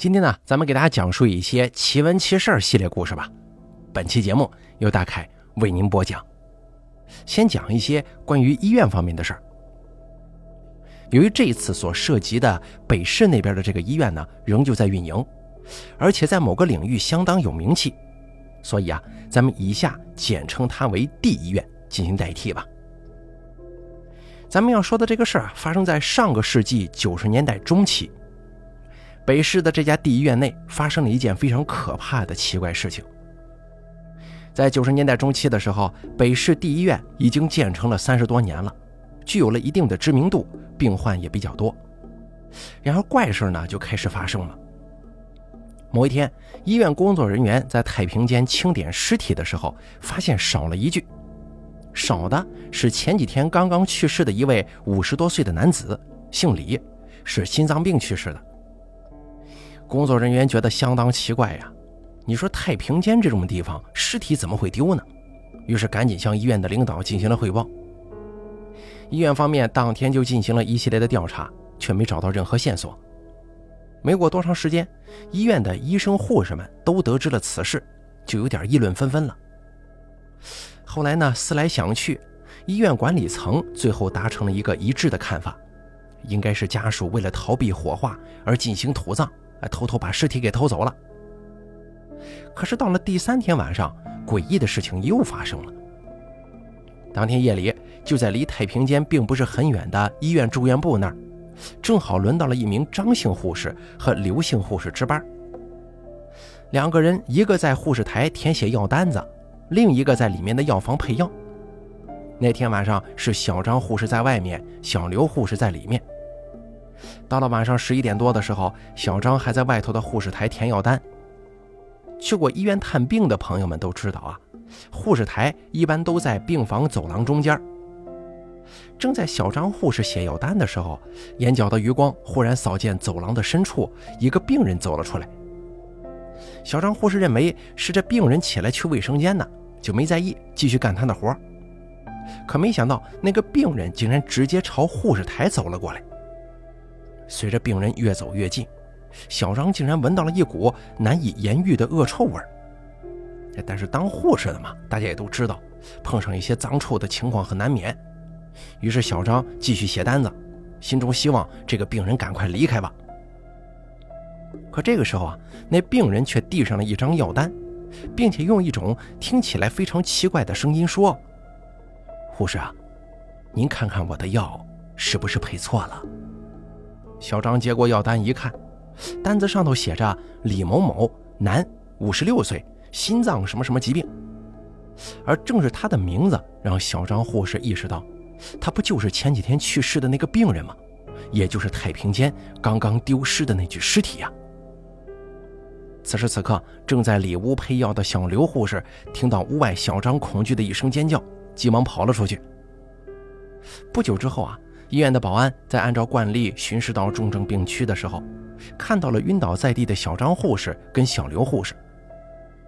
今天呢，咱们给大家讲述一些奇闻奇事系列故事吧。本期节目由大凯为您播讲。先讲一些关于医院方面的事儿。由于这一次所涉及的北市那边的这个医院呢，仍旧在运营，而且在某个领域相当有名气，所以啊，咱们以下简称它为 D 医院进行代替吧。咱们要说的这个事儿啊，发生在上个世纪九十年代中期。北市的这家地医院内发生了一件非常可怕的奇怪事情。在九十年代中期的时候，北市地医院已经建成了三十多年了，具有了一定的知名度，病患也比较多。然而怪事呢就开始发生了。某一天，医院工作人员在太平间清点尸体的时候，发现少了一具，少的是前几天刚刚去世的一位五十多岁的男子，姓李，是心脏病去世的。工作人员觉得相当奇怪呀，你说太平间这种地方尸体怎么会丢呢？于是赶紧向医院的领导进行了汇报。医院方面当天就进行了一系列的调查，却没找到任何线索。没过多长时间，医院的医生护士们都得知了此事，就有点议论纷纷了。后来呢，思来想去，医院管理层最后达成了一个一致的看法，应该是家属为了逃避火化而进行土葬。偷偷把尸体给偷走了。可是到了第三天晚上，诡异的事情又发生了。当天夜里，就在离太平间并不是很远的医院住院部那儿，正好轮到了一名张姓护士和刘姓护士值班。两个人，一个在护士台填写药单子，另一个在里面的药房配药。那天晚上是小张护士在外面，小刘护士在里面。到了晚上十一点多的时候，小张还在外头的护士台填药单。去过医院探病的朋友们都知道啊，护士台一般都在病房走廊中间。正在小张护士写药单的时候，眼角的余光忽然扫见走廊的深处，一个病人走了出来。小张护士认为是这病人起来去卫生间呢，就没在意，继续干他的活。可没想到，那个病人竟然直接朝护士台走了过来。随着病人越走越近，小张竟然闻到了一股难以言喻的恶臭味但是当护士的嘛，大家也都知道，碰上一些脏臭的情况很难免。于是小张继续写单子，心中希望这个病人赶快离开吧。可这个时候啊，那病人却递上了一张药单，并且用一种听起来非常奇怪的声音说：“护士啊，您看看我的药是不是配错了？”小张接过药单一看，单子上头写着李某某，男，五十六岁，心脏什么什么疾病。而正是他的名字，让小张护士意识到，他不就是前几天去世的那个病人吗？也就是太平间刚刚丢失的那具尸体呀。此时此刻，正在里屋配药的小刘护士听到屋外小张恐惧的一声尖叫，急忙跑了出去。不久之后啊。医院的保安在按照惯例巡视到重症病区的时候，看到了晕倒在地的小张护士跟小刘护士。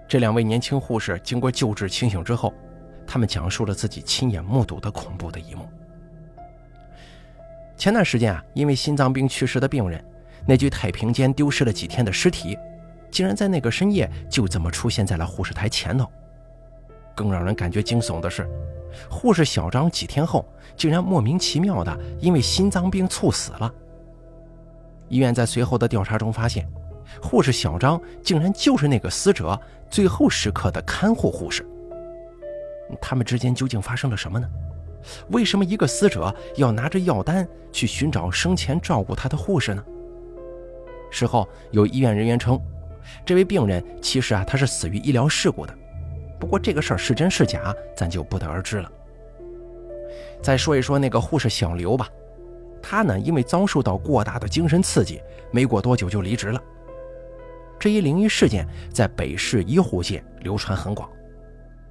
这两位年轻护士经过救治清醒之后，他们讲述了自己亲眼目睹的恐怖的一幕。前段时间啊，因为心脏病去世的病人，那具太平间丢失了几天的尸体，竟然在那个深夜就这么出现在了护士台前头。更让人感觉惊悚的是。护士小张几天后竟然莫名其妙的因为心脏病猝死了。医院在随后的调查中发现，护士小张竟然就是那个死者最后时刻的看护护士。他们之间究竟发生了什么呢？为什么一个死者要拿着药单去寻找生前照顾他的护士呢？事后有医院人员称，这位病人其实啊他是死于医疗事故的。不过这个事儿是真是假，咱就不得而知了。再说一说那个护士小刘吧，他呢因为遭受到过大的精神刺激，没过多久就离职了。这一灵异事件在北市医护界流传很广，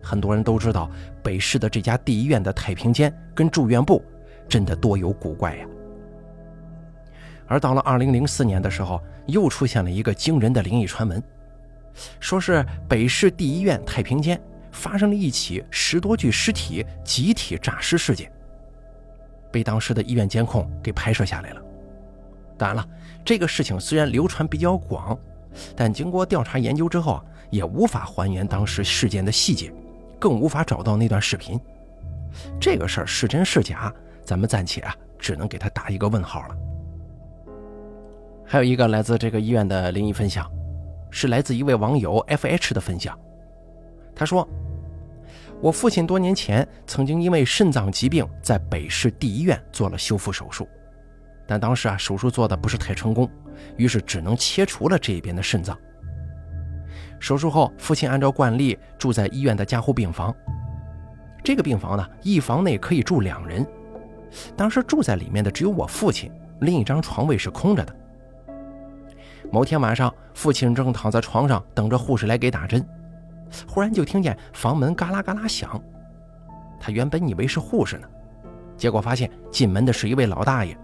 很多人都知道北市的这家地医院的太平间跟住院部真的多有古怪呀。而到了二零零四年的时候，又出现了一个惊人的灵异传闻。说是北市第一院太平间发生了一起十多具尸体集体诈尸事件，被当时的医院监控给拍摄下来了。当然了，这个事情虽然流传比较广，但经过调查研究之后啊，也无法还原当时事件的细节，更无法找到那段视频。这个事儿是真是假，咱们暂且啊，只能给他打一个问号了。还有一个来自这个医院的灵异分享，是来自一位网友 F.H 的分享。他说：“我父亲多年前曾经因为肾脏疾病在北市第一医院做了修复手术。”但当时啊，手术做的不是太成功，于是只能切除了这一边的肾脏。手术后，父亲按照惯例住在医院的加护病房。这个病房呢，一房内可以住两人。当时住在里面的只有我父亲，另一张床位是空着的。某天晚上，父亲正躺在床上等着护士来给打针，忽然就听见房门嘎啦嘎啦响。他原本以为是护士呢，结果发现进门的是一位老大爷。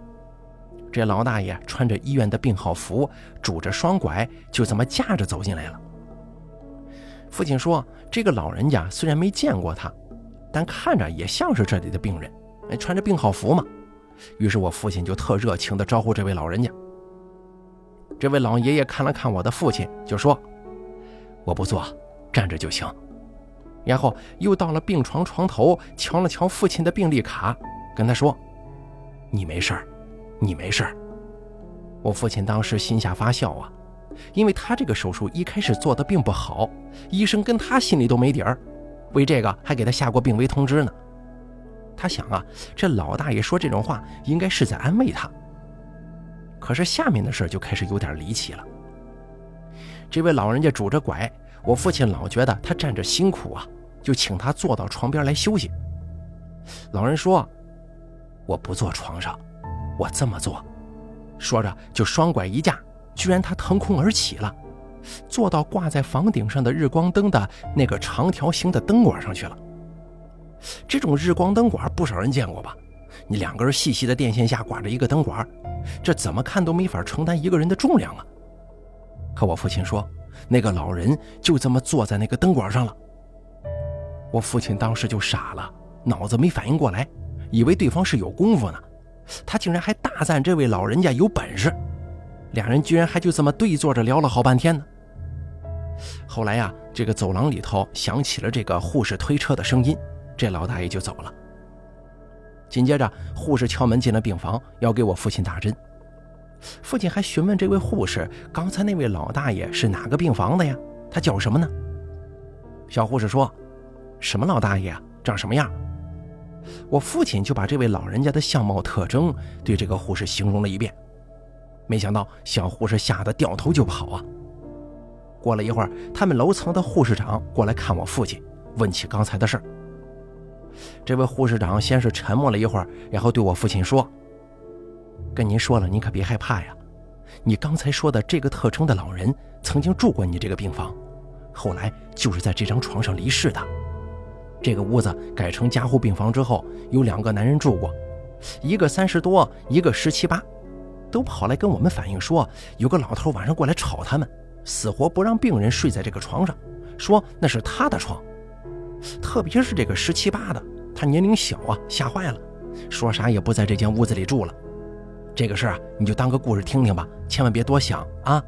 这老大爷穿着医院的病号服，拄着双拐，就这么架着走进来了。父亲说：“这个老人家虽然没见过他，但看着也像是这里的病人，哎，穿着病号服嘛。”于是我父亲就特热情地招呼这位老人家。这位老爷爷看了看我的父亲，就说：“我不坐，站着就行。”然后又到了病床床头，瞧了瞧父亲的病历卡，跟他说：“你没事儿。”你没事我父亲当时心下发笑啊，因为他这个手术一开始做的并不好，医生跟他心里都没底儿，为这个还给他下过病危通知呢。他想啊，这老大爷说这种话应该是在安慰他。可是下面的事就开始有点离奇了。这位老人家拄着拐，我父亲老觉得他站着辛苦啊，就请他坐到床边来休息。老人说：“我不坐床上。”我这么做，说着就双拐一架，居然他腾空而起了，坐到挂在房顶上的日光灯的那个长条形的灯管上去了。这种日光灯管不少人见过吧？你两根细细的电线下挂着一个灯管，这怎么看都没法承担一个人的重量啊！可我父亲说，那个老人就这么坐在那个灯管上了。我父亲当时就傻了，脑子没反应过来，以为对方是有功夫呢。他竟然还大赞这位老人家有本事，两人居然还就这么对坐着聊了好半天呢。后来呀，这个走廊里头响起了这个护士推车的声音，这老大爷就走了。紧接着，护士敲门进了病房，要给我父亲打针。父亲还询问这位护士，刚才那位老大爷是哪个病房的呀？他叫什么呢？小护士说：“什么老大爷啊？长什么样？”我父亲就把这位老人家的相貌特征对这个护士形容了一遍，没想到小护士吓得掉头就跑啊！过了一会儿，他们楼层的护士长过来看我父亲，问起刚才的事儿。这位护士长先是沉默了一会儿，然后对我父亲说：“跟您说了，您可别害怕呀。你刚才说的这个特征的老人曾经住过你这个病房，后来就是在这张床上离世的。”这个屋子改成加护病房之后，有两个男人住过，一个三十多，一个十七八，都跑来跟我们反映说，有个老头晚上过来吵他们，死活不让病人睡在这个床上，说那是他的床。特别是这个十七八的，他年龄小啊，吓坏了，说啥也不在这间屋子里住了。这个事儿啊，你就当个故事听听吧，千万别多想啊。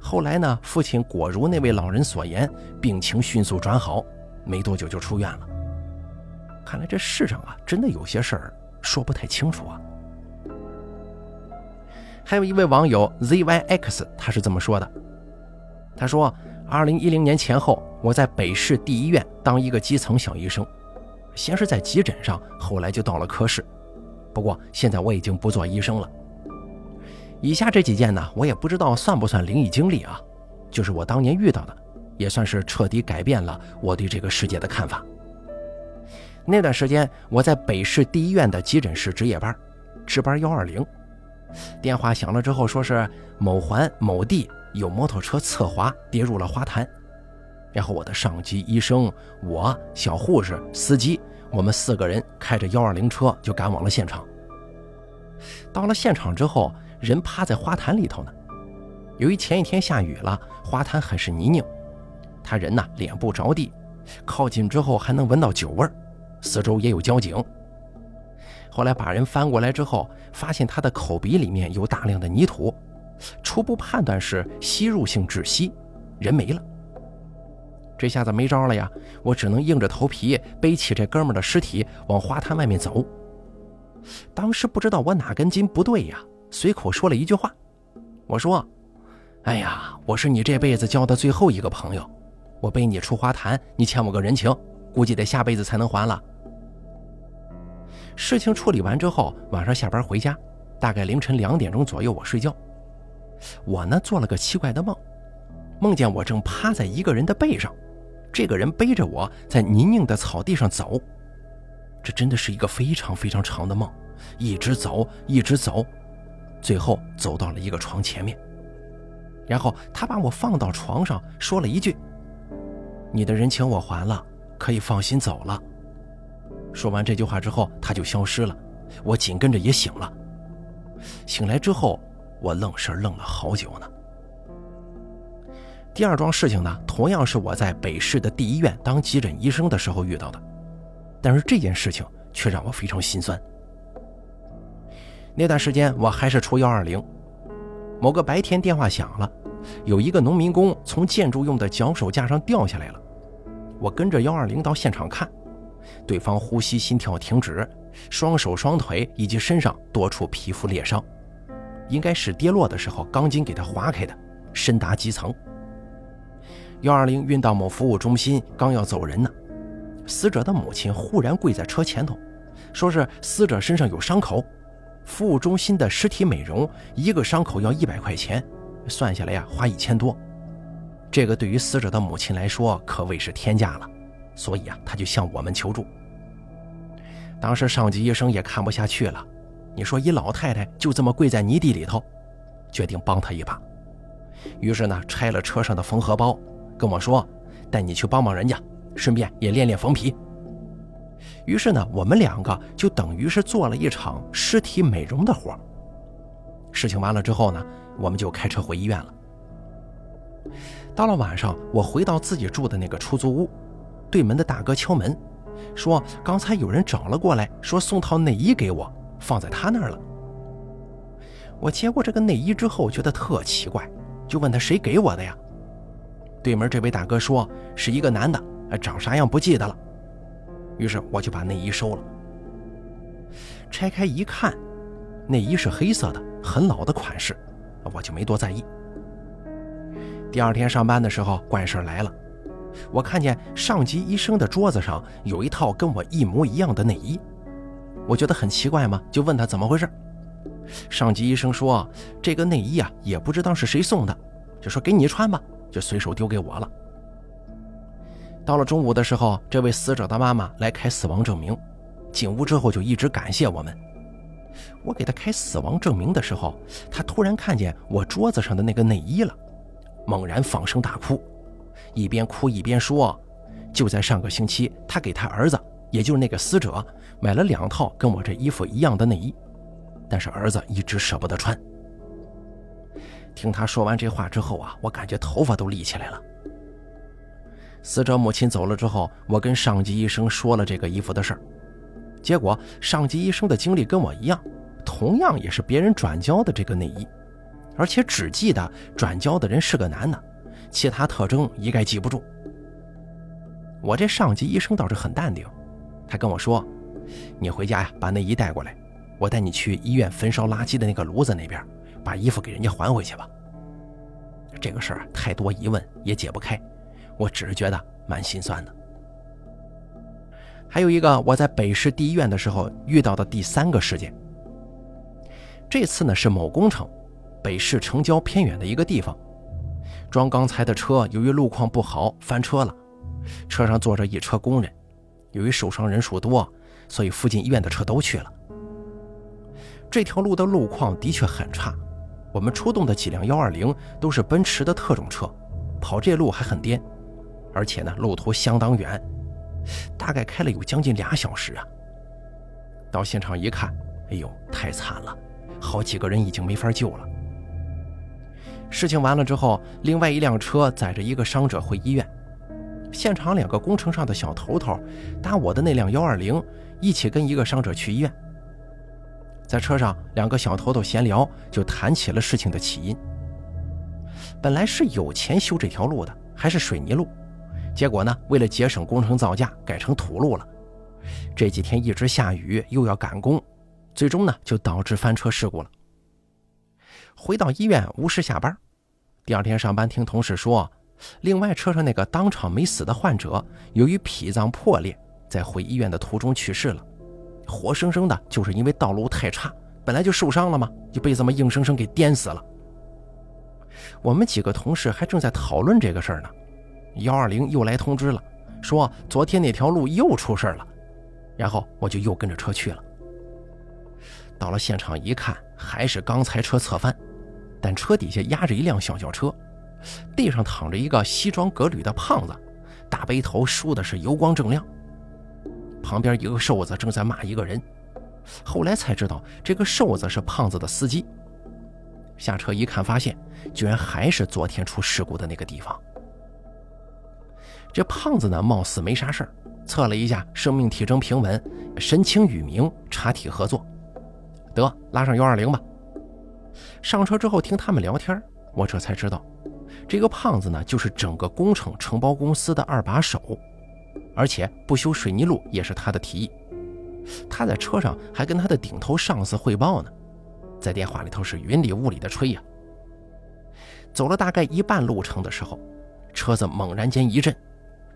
后来呢，父亲果如那位老人所言，病情迅速转好。没多久就出院了。看来这世上啊，真的有些事儿说不太清楚啊。还有一位网友 zyx，他是这么说的：“他说，二零一零年前后，我在北市第一医院当一个基层小医生，先是在急诊上，后来就到了科室。不过现在我已经不做医生了。以下这几件呢，我也不知道算不算灵异经历啊，就是我当年遇到的。”也算是彻底改变了我对这个世界的看法。那段时间，我在北市第一医院的急诊室值夜班，值班幺二零。电话响了之后，说是某环某地有摩托车侧滑跌入了花坛，然后我的上级医生、我、小护士、司机，我们四个人开着幺二零车就赶往了现场。到了现场之后，人趴在花坛里头呢。由于前一天下雨了，花坛很是泥泞。他人呢，脸部着地，靠近之后还能闻到酒味儿，四周也有交警。后来把人翻过来之后，发现他的口鼻里面有大量的泥土，初步判断是吸入性窒息，人没了。这下子没招了呀，我只能硬着头皮背起这哥们的尸体往花坛外面走。当时不知道我哪根筋不对呀，随口说了一句话，我说：“哎呀，我是你这辈子交的最后一个朋友，我背你出花坛，你欠我个人情，估计得下辈子才能还了。”事情处理完之后，晚上下班回家，大概凌晨两点钟左右，我睡觉，我呢做了个奇怪的梦，梦见我正趴在一个人的背上。这个人背着我在泥泞的草地上走，这真的是一个非常非常长的梦，一直走，一直走，最后走到了一个床前面，然后他把我放到床上，说了一句：“你的人情我还了，可以放心走了。”说完这句话之后，他就消失了，我紧跟着也醒了。醒来之后，我愣是愣了好久呢。第二桩事情呢，同样是我在北市的第一院当急诊医生的时候遇到的，但是这件事情却让我非常心酸。那段时间我还是出幺二零，某个白天电话响了，有一个农民工从建筑用的脚手架上掉下来了，我跟着幺二零到现场看，对方呼吸心跳停止，双手双腿以及身上多处皮肤裂伤，应该是跌落的时候钢筋给他划开的，深达几层。幺二零运到某服务中心，刚要走人呢，死者的母亲忽然跪在车前头，说是死者身上有伤口，服务中心的尸体美容一个伤口要一百块钱，算下来呀花一千多，这个对于死者的母亲来说可谓是天价了，所以啊他就向我们求助。当时上级医生也看不下去了，你说一老太太就这么跪在泥地里头，决定帮她一把，于是呢拆了车上的缝合包。跟我说，带你去帮帮人家，顺便也练练缝皮。于是呢，我们两个就等于是做了一场尸体美容的活。事情完了之后呢，我们就开车回医院了。到了晚上，我回到自己住的那个出租屋，对门的大哥敲门，说刚才有人找了过来，说送套内衣给我，放在他那儿了。我接过这个内衣之后，觉得特奇怪，就问他谁给我的呀？对门这位大哥说：“是一个男的，长啥样不记得了。”于是我就把内衣收了。拆开一看，内衣是黑色的，很老的款式，我就没多在意。第二天上班的时候，怪事来了，我看见上级医生的桌子上有一套跟我一模一样的内衣，我觉得很奇怪嘛，就问他怎么回事。上级医生说：“这个内衣啊，也不知道是谁送的，就说给你穿吧。”就随手丢给我了。到了中午的时候，这位死者的妈妈来开死亡证明，进屋之后就一直感谢我们。我给她开死亡证明的时候，她突然看见我桌子上的那个内衣了，猛然放声大哭，一边哭一边说：“就在上个星期，她给她儿子，也就是那个死者，买了两套跟我这衣服一样的内衣，但是儿子一直舍不得穿。”听他说完这话之后啊，我感觉头发都立起来了。死者母亲走了之后，我跟上级医生说了这个衣服的事儿，结果上级医生的经历跟我一样，同样也是别人转交的这个内衣，而且只记得转交的人是个男的，其他特征一概记不住。我这上级医生倒是很淡定，他跟我说：“你回家呀，把内衣带过来，我带你去医院焚烧垃圾的那个炉子那边。”把衣服给人家还回去吧。这个事儿太多疑问也解不开，我只是觉得蛮心酸的。还有一个我在北市第一院的时候遇到的第三个事件。这次呢是某工程，北市城郊偏远的一个地方，装钢材的车由于路况不好翻车了，车上坐着一车工人，由于受伤人数多，所以附近医院的车都去了。这条路的路况的确很差。我们出动的几辆幺二零都是奔驰的特种车，跑这路还很颠，而且呢路途相当远，大概开了有将近俩小时啊。到现场一看，哎呦，太惨了，好几个人已经没法救了。事情完了之后，另外一辆车载着一个伤者回医院，现场两个工程上的小头头搭我的那辆幺二零，一起跟一个伤者去医院。在车上，两个小头头闲聊，就谈起了事情的起因。本来是有钱修这条路的，还是水泥路，结果呢，为了节省工程造价，改成土路了。这几天一直下雨，又要赶工，最终呢，就导致翻车事故了。回到医院，无事下班。第二天上班，听同事说，另外车上那个当场没死的患者，由于脾脏破裂，在回医院的途中去世了。活生生的就是因为道路太差，本来就受伤了嘛，就被这么硬生生给颠死了。我们几个同事还正在讨论这个事儿呢，幺二零又来通知了，说昨天那条路又出事了。然后我就又跟着车去了。到了现场一看，还是刚才车侧翻，但车底下压着一辆小轿车，地上躺着一个西装革履的胖子，大背头梳的是油光锃亮。旁边一个瘦子正在骂一个人，后来才知道这个瘦子是胖子的司机。下车一看，发现居然还是昨天出事故的那个地方。这胖子呢，貌似没啥事儿，测了一下生命体征平稳，神情语明，查体合作。得拉上幺二零吧。上车之后听他们聊天，我这才知道，这个胖子呢，就是整个工程承包公司的二把手。而且不修水泥路也是他的提议，他在车上还跟他的顶头上司汇报呢，在电话里头是云里雾里的吹呀。走了大概一半路程的时候，车子猛然间一震，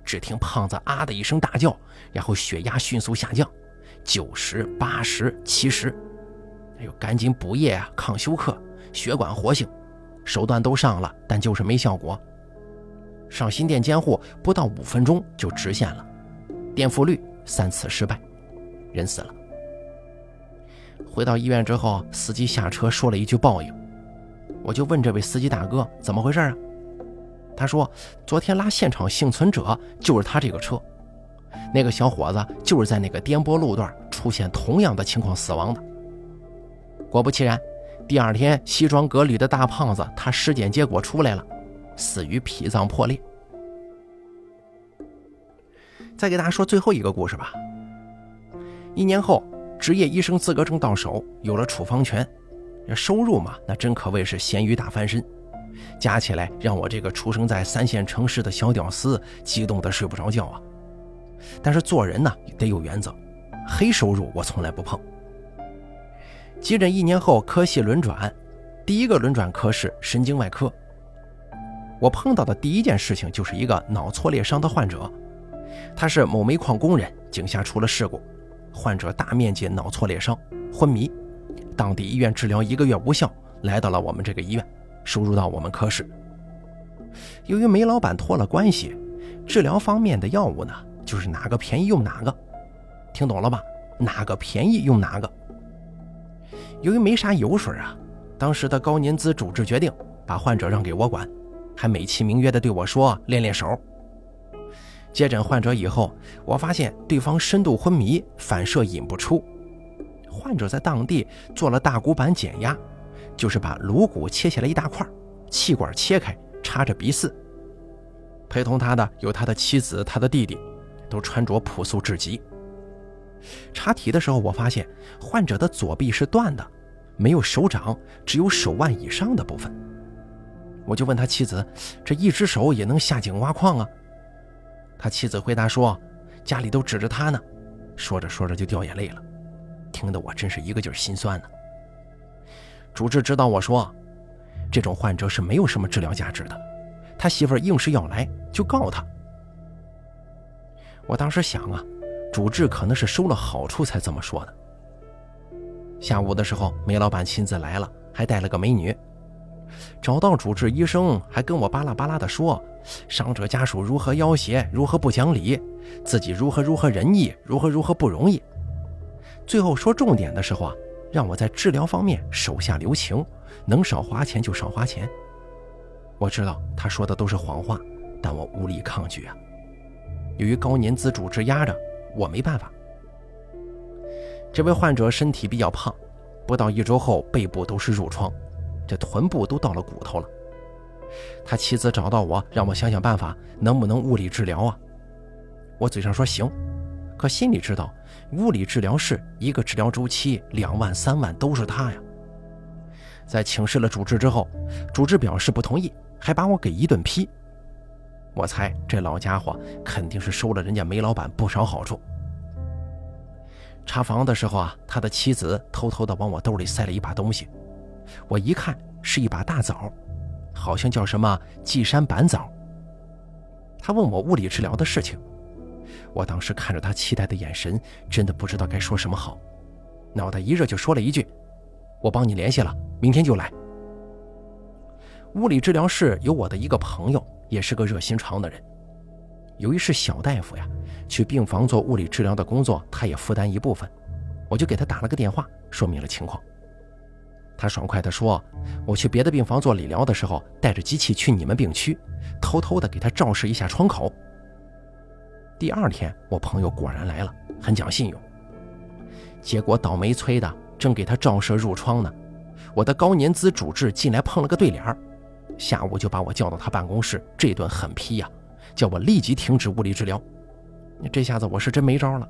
只听胖子啊的一声大叫，然后血压迅速下降，九十八十七十，哎呦，赶紧补液啊，抗休克，血管活性，手段都上了，但就是没效果。上心电监护不到五分钟就直线了，垫付率三次失败，人死了。回到医院之后，司机下车说了一句报应，我就问这位司机大哥怎么回事啊？他说昨天拉现场幸存者就是他这个车，那个小伙子就是在那个颠簸路段出现同样的情况死亡的。果不其然，第二天西装革履的大胖子他尸检结果出来了。死于脾脏破裂。再给大家说最后一个故事吧。一年后，职业医生资格证到手，有了处方权，收入嘛，那真可谓是咸鱼大翻身。加起来，让我这个出生在三线城市的小屌丝激动的睡不着觉啊！但是做人呢，得有原则，黑收入我从来不碰。急诊一年后，科系轮转，第一个轮转科是神经外科。我碰到的第一件事情就是一个脑挫裂伤的患者，他是某煤矿工人，井下出了事故，患者大面积脑挫裂伤，昏迷，当地医院治疗一个月无效，来到了我们这个医院，输入到我们科室。由于煤老板托了关系，治疗方面的药物呢，就是哪个便宜用哪个，听懂了吧？哪个便宜用哪个。由于没啥油水啊，当时的高年资主治决定把患者让给我管。还美其名曰的对我说：“练练手。”接诊患者以后，我发现对方深度昏迷，反射引不出。患者在当地做了大骨板减压，就是把颅骨切下来一大块，气管切开，插着鼻饲。陪同他的有他的妻子、他的弟弟，都穿着朴素至极。查体的时候，我发现患者的左臂是断的，没有手掌，只有手腕以上的部分。我就问他妻子：“这一只手也能下井挖矿啊？”他妻子回答说：“家里都指着他呢。”说着说着就掉眼泪了，听得我真是一个劲儿心酸呢。主治指导我说：“这种患者是没有什么治疗价值的，他媳妇儿硬是要来，就告他。”我当时想啊，主治可能是收了好处才这么说的。下午的时候，梅老板亲自来了，还带了个美女。找到主治医生，还跟我巴拉巴拉的说，伤者家属如何要挟，如何不讲理，自己如何如何仁义，如何如何不容易。最后说重点的时候啊，让我在治疗方面手下留情，能少花钱就少花钱。我知道他说的都是谎话，但我无力抗拒啊。由于高年资主治压着，我没办法。这位患者身体比较胖，不到一周后背部都是褥疮。这臀部都到了骨头了，他妻子找到我，让我想想办法，能不能物理治疗啊？我嘴上说行，可心里知道，物理治疗室一个治疗周期两万三万都是他呀。在请示了主治之后，主治表示不同意，还把我给一顿批。我猜这老家伙肯定是收了人家梅老板不少好处。查房的时候啊，他的妻子偷偷的往我兜里塞了一把东西，我一看是一把大枣，好像叫什么季山板枣。他问我物理治疗的事情，我当时看着他期待的眼神，真的不知道该说什么好，脑袋一热就说了一句：“我帮你联系了，明天就来。”物理治疗室有我的一个朋友，也是个热心肠的人。由于是小大夫呀，去病房做物理治疗的工作，他也负担一部分，我就给他打了个电话，说明了情况。他爽快地说：“我去别的病房做理疗的时候，带着机器去你们病区，偷偷的给他照射一下窗口。”第二天，我朋友果然来了，很讲信用。结果倒霉催的，正给他照射入窗呢，我的高年资主治进来碰了个对脸下午就把我叫到他办公室，这顿狠批呀，叫我立即停止物理治疗。这下子我是真没招了。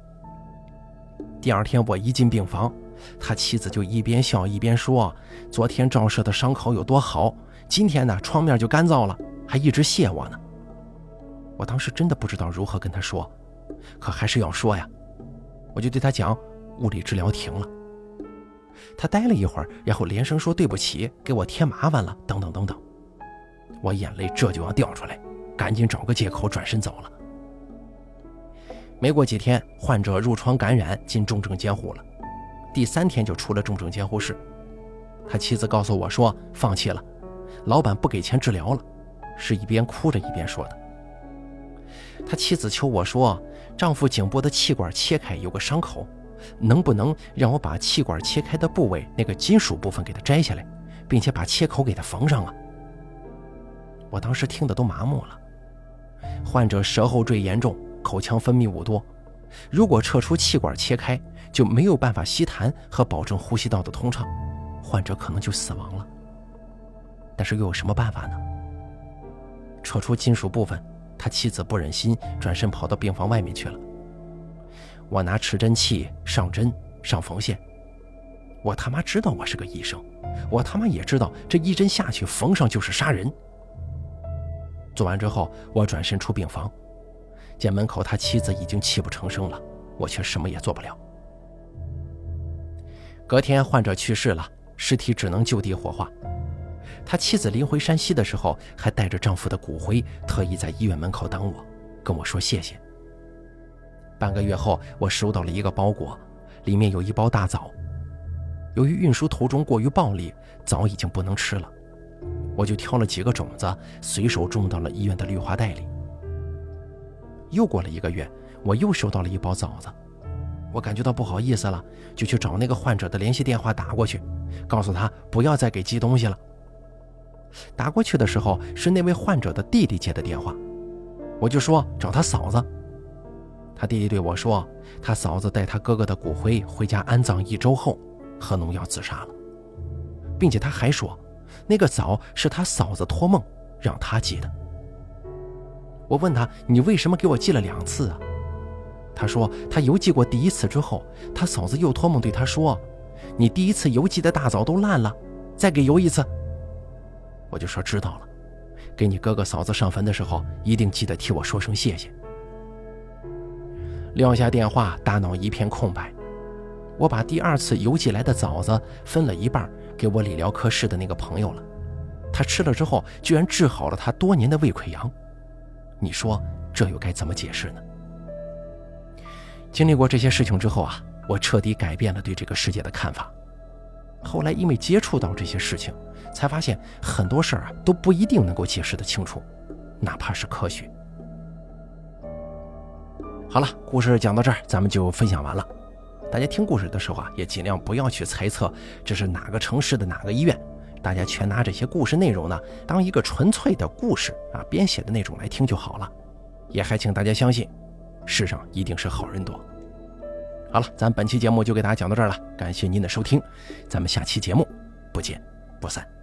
第二天我一进病房。他妻子就一边笑一边说：“昨天照射的伤口有多好，今天呢窗面就干燥了，还一直谢我呢。”我当时真的不知道如何跟他说，可还是要说呀。我就对他讲：“物理治疗停了。”他呆了一会儿，然后连声说：“对不起，给我添麻烦了。”等等等等。我眼泪这就要掉出来，赶紧找个借口转身走了。没过几天，患者褥疮感染进重症监护了。第三天就出了重症监护室，他妻子告诉我说放弃了，老板不给钱治疗了，是一边哭着一边说的。他妻子求我说，丈夫颈部的气管切开有个伤口，能不能让我把气管切开的部位那个金属部分给他摘下来，并且把切口给他缝上啊？我当时听得都麻木了。患者舌后坠严重，口腔分泌物多，如果撤出气管切开。就没有办法吸痰和保证呼吸道的通畅，患者可能就死亡了。但是又有什么办法呢？撤出金属部分，他妻子不忍心，转身跑到病房外面去了。我拿持针器上针上缝线，我他妈知道我是个医生，我他妈也知道这一针下去缝上就是杀人。做完之后，我转身出病房，见门口他妻子已经泣不成声了，我却什么也做不了。隔天，患者去世了，尸体只能就地火化。他妻子临回山西的时候，还带着丈夫的骨灰，特意在医院门口等我，跟我说谢谢。半个月后，我收到了一个包裹，里面有一包大枣。由于运输途中过于暴力，枣已经不能吃了，我就挑了几个种子，随手种到了医院的绿化带里。又过了一个月，我又收到了一包枣子。我感觉到不好意思了，就去找那个患者的联系电话打过去，告诉他不要再给寄东西了。打过去的时候是那位患者的弟弟接的电话，我就说找他嫂子。他弟弟对我说，他嫂子带他哥哥的骨灰回家安葬一周后，喝农药自杀了，并且他还说，那个枣是他嫂子托梦让他寄的。我问他，你为什么给我寄了两次啊？他说：“他邮寄过第一次之后，他嫂子又托梦对他说：‘你第一次邮寄的大枣都烂了，再给邮一次。’我就说知道了，给你哥哥嫂子上坟的时候，一定记得替我说声谢谢。”撂下电话，大脑一片空白。我把第二次邮寄来的枣子分了一半给我理疗科室的那个朋友了，他吃了之后，居然治好了他多年的胃溃疡。你说这又该怎么解释呢？经历过这些事情之后啊，我彻底改变了对这个世界的看法。后来因为接触到这些事情，才发现很多事儿啊都不一定能够解释得清楚，哪怕是科学。好了，故事讲到这儿，咱们就分享完了。大家听故事的时候啊，也尽量不要去猜测这是哪个城市的哪个医院，大家全拿这些故事内容呢当一个纯粹的故事啊编写的那种来听就好了。也还请大家相信。世上一定是好人多。好了，咱本期节目就给大家讲到这儿了，感谢您的收听，咱们下期节目不见不散。